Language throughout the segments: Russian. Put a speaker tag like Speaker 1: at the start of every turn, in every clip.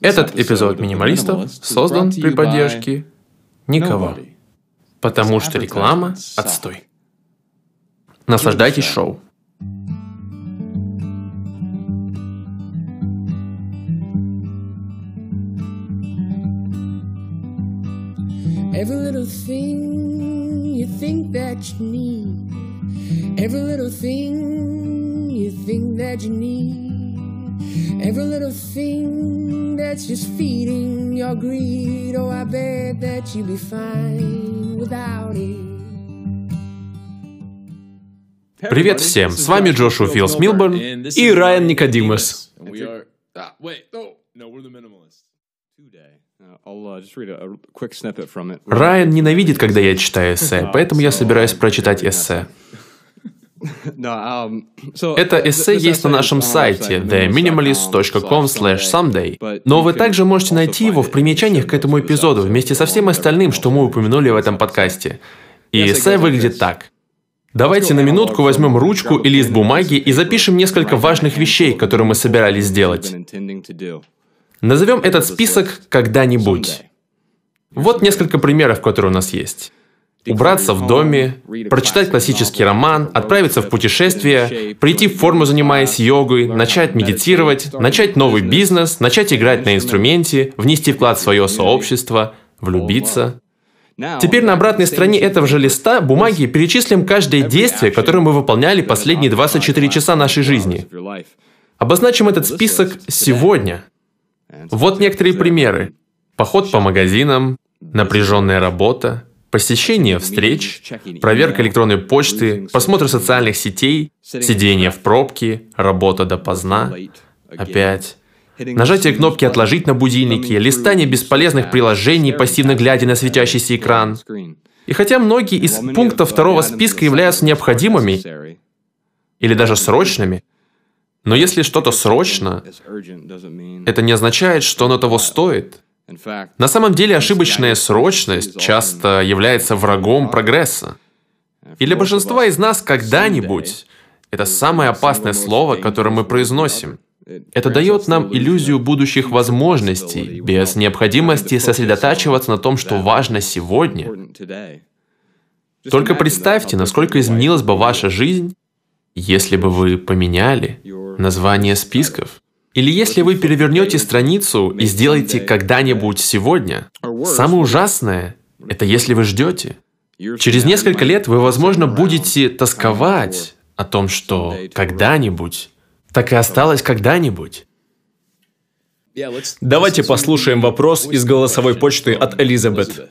Speaker 1: Этот эпизод минималистов создан при поддержке никого. Потому что реклама – отстой. Наслаждайтесь шоу. Every little thing you think that you need. Every little thing you think that you need. Every little thing that's just feeding your greed. Oh, I bet that you'd be fine without it. Привет всем, с вами Джошуа Филс Милборн и Райан Никодимас. Райан ненавидит, когда я читаю эссе, поэтому я собираюсь прочитать эссе. Это эссе есть на нашем сайте theminimalist.com/someday, но вы также можете найти его в примечаниях к этому эпизоду вместе со всем остальным, что мы упомянули в этом подкасте. И эссе выглядит так. Давайте на минутку возьмем ручку и лист бумаги и запишем несколько важных вещей, которые мы собирались сделать. Назовем этот список «когда-нибудь». Вот несколько примеров, которые у нас есть убраться в доме, прочитать классический роман, отправиться в путешествие, прийти в форму, занимаясь йогой, начать медитировать, начать новый бизнес, начать играть на инструменте, внести вклад в свое сообщество, влюбиться. Теперь на обратной стороне этого же листа бумаги перечислим каждое действие, которое мы выполняли последние 24 часа нашей жизни. Обозначим этот список сегодня. Вот некоторые примеры. Поход по магазинам, напряженная работа, посещение встреч, проверка электронной почты, просмотр социальных сетей, сидение в пробке, работа допоздна, опять. Нажатие кнопки «Отложить» на будильнике, листание бесполезных приложений, пассивно глядя на светящийся экран. И хотя многие из пунктов второго списка являются необходимыми или даже срочными, но если что-то срочно, это не означает, что оно того стоит – на самом деле ошибочная срочность часто является врагом прогресса. И для большинства из нас когда-нибудь это самое опасное слово, которое мы произносим. Это дает нам иллюзию будущих возможностей, без необходимости сосредотачиваться на том, что важно сегодня. Только представьте, насколько изменилась бы ваша жизнь, если бы вы поменяли название списков. Или если вы перевернете страницу и сделаете когда-нибудь сегодня, самое ужасное – это если вы ждете. Через несколько лет вы, возможно, будете тосковать о том, что когда-нибудь так и осталось когда-нибудь.
Speaker 2: Давайте послушаем вопрос из голосовой почты от Элизабет.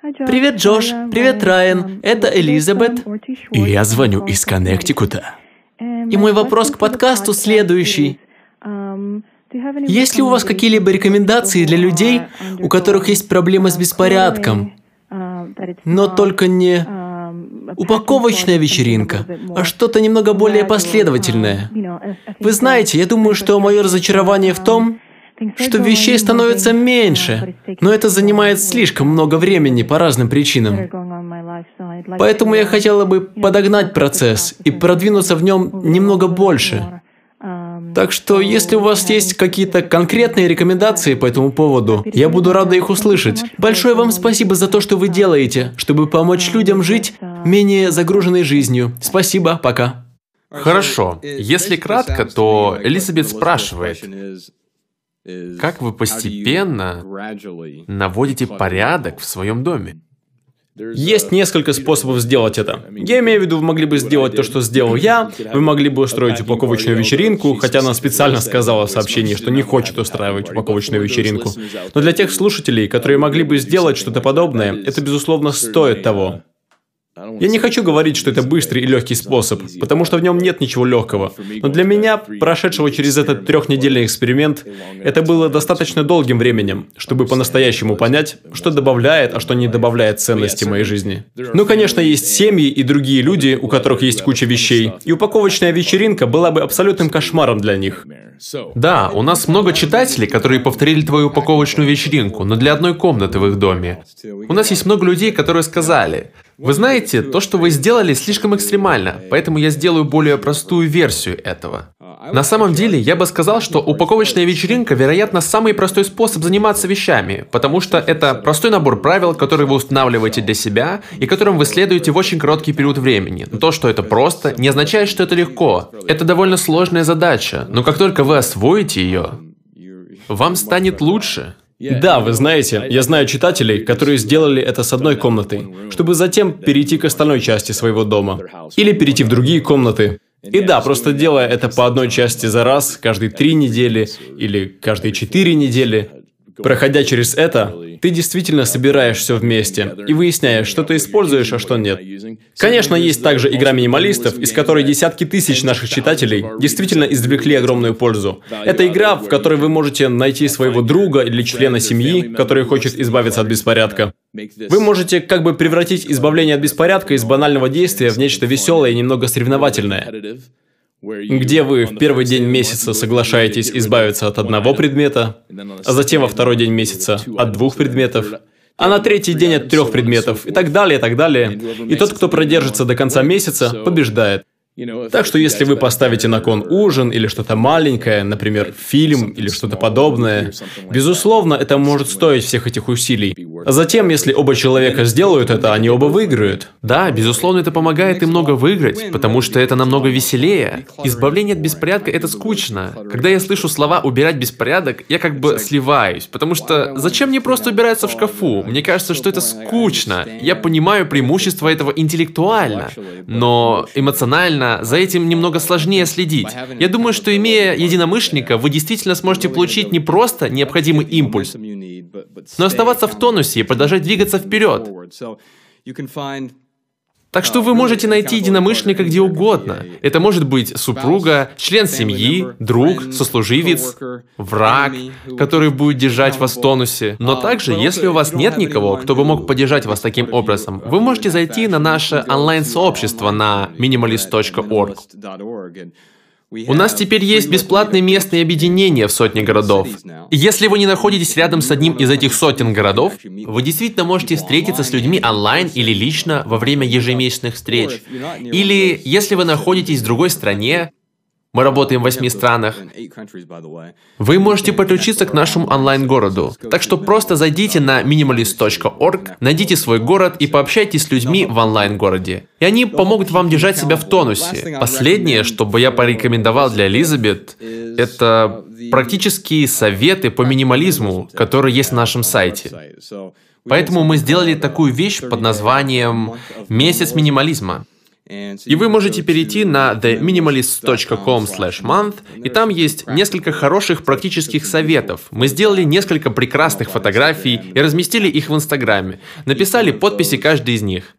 Speaker 3: Привет, Джош. Привет, Райан. Это Элизабет.
Speaker 2: И я звоню из Коннектикута.
Speaker 3: И мой вопрос к подкасту следующий. Есть ли у вас какие-либо рекомендации для людей, у которых есть проблемы с беспорядком, но только не упаковочная вечеринка, а что-то немного более последовательное? Вы знаете, я думаю, что мое разочарование в том, что вещей становится меньше, но это занимает слишком много времени по разным причинам. Поэтому я хотела бы подогнать процесс и продвинуться в нем немного больше. Так что, если у вас есть какие-то конкретные рекомендации по этому поводу, я буду рада их услышать. Большое вам спасибо за то, что вы делаете, чтобы помочь людям жить менее загруженной жизнью. Спасибо, пока.
Speaker 1: Хорошо. Если кратко, то Элизабет спрашивает, как вы постепенно наводите порядок в своем доме?
Speaker 2: Есть несколько способов сделать это. Я имею в виду, вы могли бы сделать то, что сделал я, вы могли бы устроить упаковочную вечеринку, хотя она специально сказала в сообщении, что не хочет устраивать упаковочную вечеринку. Но для тех слушателей, которые могли бы сделать что-то подобное, это, безусловно, стоит того. Я не хочу говорить, что это быстрый и легкий способ, потому что в нем нет ничего легкого. Но для меня, прошедшего через этот трехнедельный эксперимент, это было достаточно долгим временем, чтобы по-настоящему понять, что добавляет, а что не добавляет ценности моей жизни. Ну, конечно, есть семьи и другие люди, у которых есть куча вещей, и упаковочная вечеринка была бы абсолютным кошмаром для них.
Speaker 1: Да, у нас много читателей, которые повторили твою упаковочную вечеринку, но для одной комнаты в их доме. У нас есть много людей, которые сказали, Вы знаете, то, что вы сделали, слишком экстремально, поэтому я сделаю более простую версию этого. На самом деле, я бы сказал, что упаковочная вечеринка, вероятно, самый простой способ заниматься вещами, потому что это простой набор правил, которые вы устанавливаете для себя и которым вы следуете в очень короткий период времени. То, что это просто, не означает, что это легко. Это довольно сложная задача, но как только вы освоите ее, вам станет лучше.
Speaker 2: Да, вы знаете, я знаю читателей, которые сделали это с одной комнатой, чтобы затем перейти к остальной части своего дома. Или перейти в другие комнаты. И да, просто делая это по одной части за раз, каждые три недели или каждые четыре недели, Проходя через это, ты действительно собираешь все вместе и выясняешь, что ты используешь, а что нет. Конечно, есть также игра минималистов, из которой десятки тысяч наших читателей действительно извлекли огромную пользу. Это игра, в которой вы можете найти своего друга или члена семьи, который хочет избавиться от беспорядка. Вы можете как бы превратить избавление от беспорядка из банального действия в нечто веселое и немного соревновательное где вы в первый день месяца соглашаетесь избавиться от одного предмета, а затем во второй день месяца от двух предметов, а на третий день от трех предметов и так далее, и так далее. И тот, кто продержится до конца месяца, побеждает. Так что если вы поставите на кон ужин или что-то маленькое, например, фильм или что-то подобное, безусловно, это может стоить всех этих усилий. А затем, если оба человека сделают это, они оба выиграют.
Speaker 1: Да, безусловно, это помогает им много выиграть, потому что это намного веселее. Избавление от беспорядка – это скучно. Когда я слышу слова «убирать беспорядок», я как бы сливаюсь, потому что зачем мне просто убираться в шкафу? Мне кажется, что это скучно. Я понимаю преимущество этого интеллектуально, но эмоционально Конечно, за этим немного сложнее следить. Я думаю, что имея единомышленника, вы действительно сможете получить не просто необходимый импульс, но оставаться в тонусе и продолжать двигаться вперед. Так что вы можете найти единомышленника где угодно. Это может быть супруга, член семьи, друг, сослуживец, враг, который будет держать вас в тонусе. Но также, если у вас нет никого, кто бы мог поддержать вас таким образом, вы можете зайти на наше онлайн-сообщество на minimalist.org. У нас теперь есть бесплатные местные объединения в сотне городов. И если вы не находитесь рядом с одним из этих сотен городов, вы действительно можете встретиться с людьми онлайн или лично во время ежемесячных встреч. Или если вы находитесь в другой стране, мы работаем в восьми странах. Вы можете подключиться к нашему онлайн-городу. Так что просто зайдите на minimalist.org, найдите свой город и пообщайтесь с людьми в онлайн-городе. И они помогут вам держать себя в тонусе. Последнее, что бы я порекомендовал для Элизабет, это практические советы по минимализму, которые есть на нашем сайте. Поэтому мы сделали такую вещь под названием «Месяц минимализма». И вы можете перейти на theminimalist.com month, и там есть несколько хороших практических советов. Мы сделали несколько прекрасных фотографий и разместили их в Инстаграме. Написали подписи каждой из них.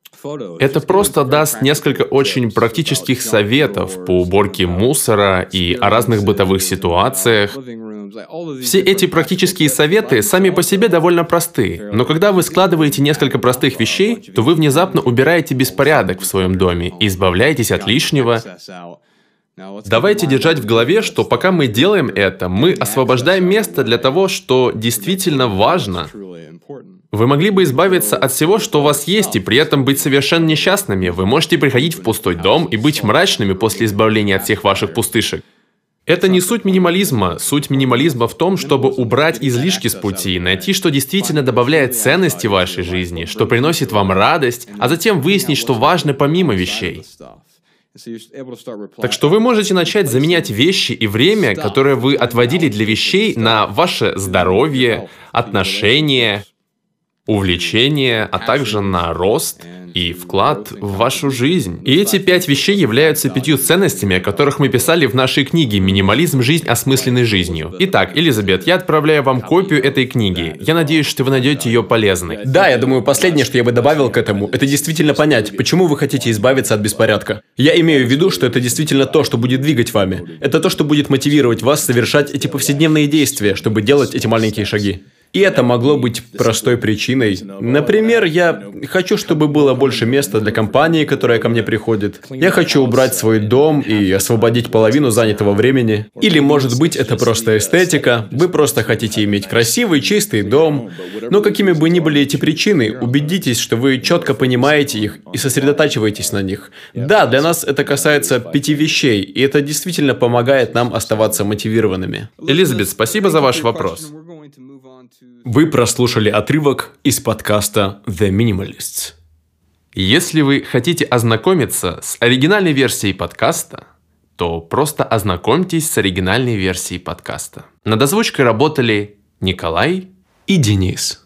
Speaker 1: Это просто даст несколько очень практических советов по уборке мусора и о разных бытовых ситуациях. Все эти практические советы сами по себе довольно просты, но когда вы складываете несколько простых вещей, то вы внезапно убираете беспорядок в своем доме и избавляетесь от лишнего. Давайте держать в голове, что пока мы делаем это, мы освобождаем место для того, что действительно важно. Вы могли бы избавиться от всего, что у вас есть, и при этом быть совершенно несчастными. Вы можете приходить в пустой дом и быть мрачными после избавления от всех ваших пустышек. Это не суть минимализма. Суть минимализма в том, чтобы убрать излишки с пути, найти, что действительно добавляет ценности вашей жизни, что приносит вам радость, а затем выяснить, что важно помимо вещей. Так что вы можете начать заменять вещи и время, которое вы отводили для вещей, на ваше здоровье, отношения, увлечение, а также на рост и вклад в вашу жизнь. И эти пять вещей являются пятью ценностями, о которых мы писали в нашей книге «Минимализм. Жизнь осмысленной жизнью». Итак, Элизабет, я отправляю вам копию этой книги. Я надеюсь, что вы найдете ее полезной.
Speaker 2: Да, я думаю, последнее, что я бы добавил к этому, это действительно понять, почему вы хотите избавиться от беспорядка. Я имею в виду, что это действительно то, что будет двигать вами. Это то, что будет мотивировать вас совершать эти повседневные действия, чтобы делать эти маленькие шаги. И это могло быть простой причиной. Например, я хочу, чтобы было больше места для компании, которая ко мне приходит. Я хочу убрать свой дом и освободить половину занятого времени. Или, может быть, это просто эстетика. Вы просто хотите иметь красивый, чистый дом. Но какими бы ни были эти причины, убедитесь, что вы четко понимаете их и сосредотачиваетесь на них. Да, для нас это касается пяти вещей, и это действительно помогает нам оставаться мотивированными.
Speaker 1: Элизабет, спасибо за ваш вопрос.
Speaker 2: Вы прослушали отрывок из подкаста The Minimalists.
Speaker 1: Если вы хотите ознакомиться с оригинальной версией подкаста, то просто ознакомьтесь с оригинальной версией подкаста. Над озвучкой работали Николай
Speaker 2: и Денис.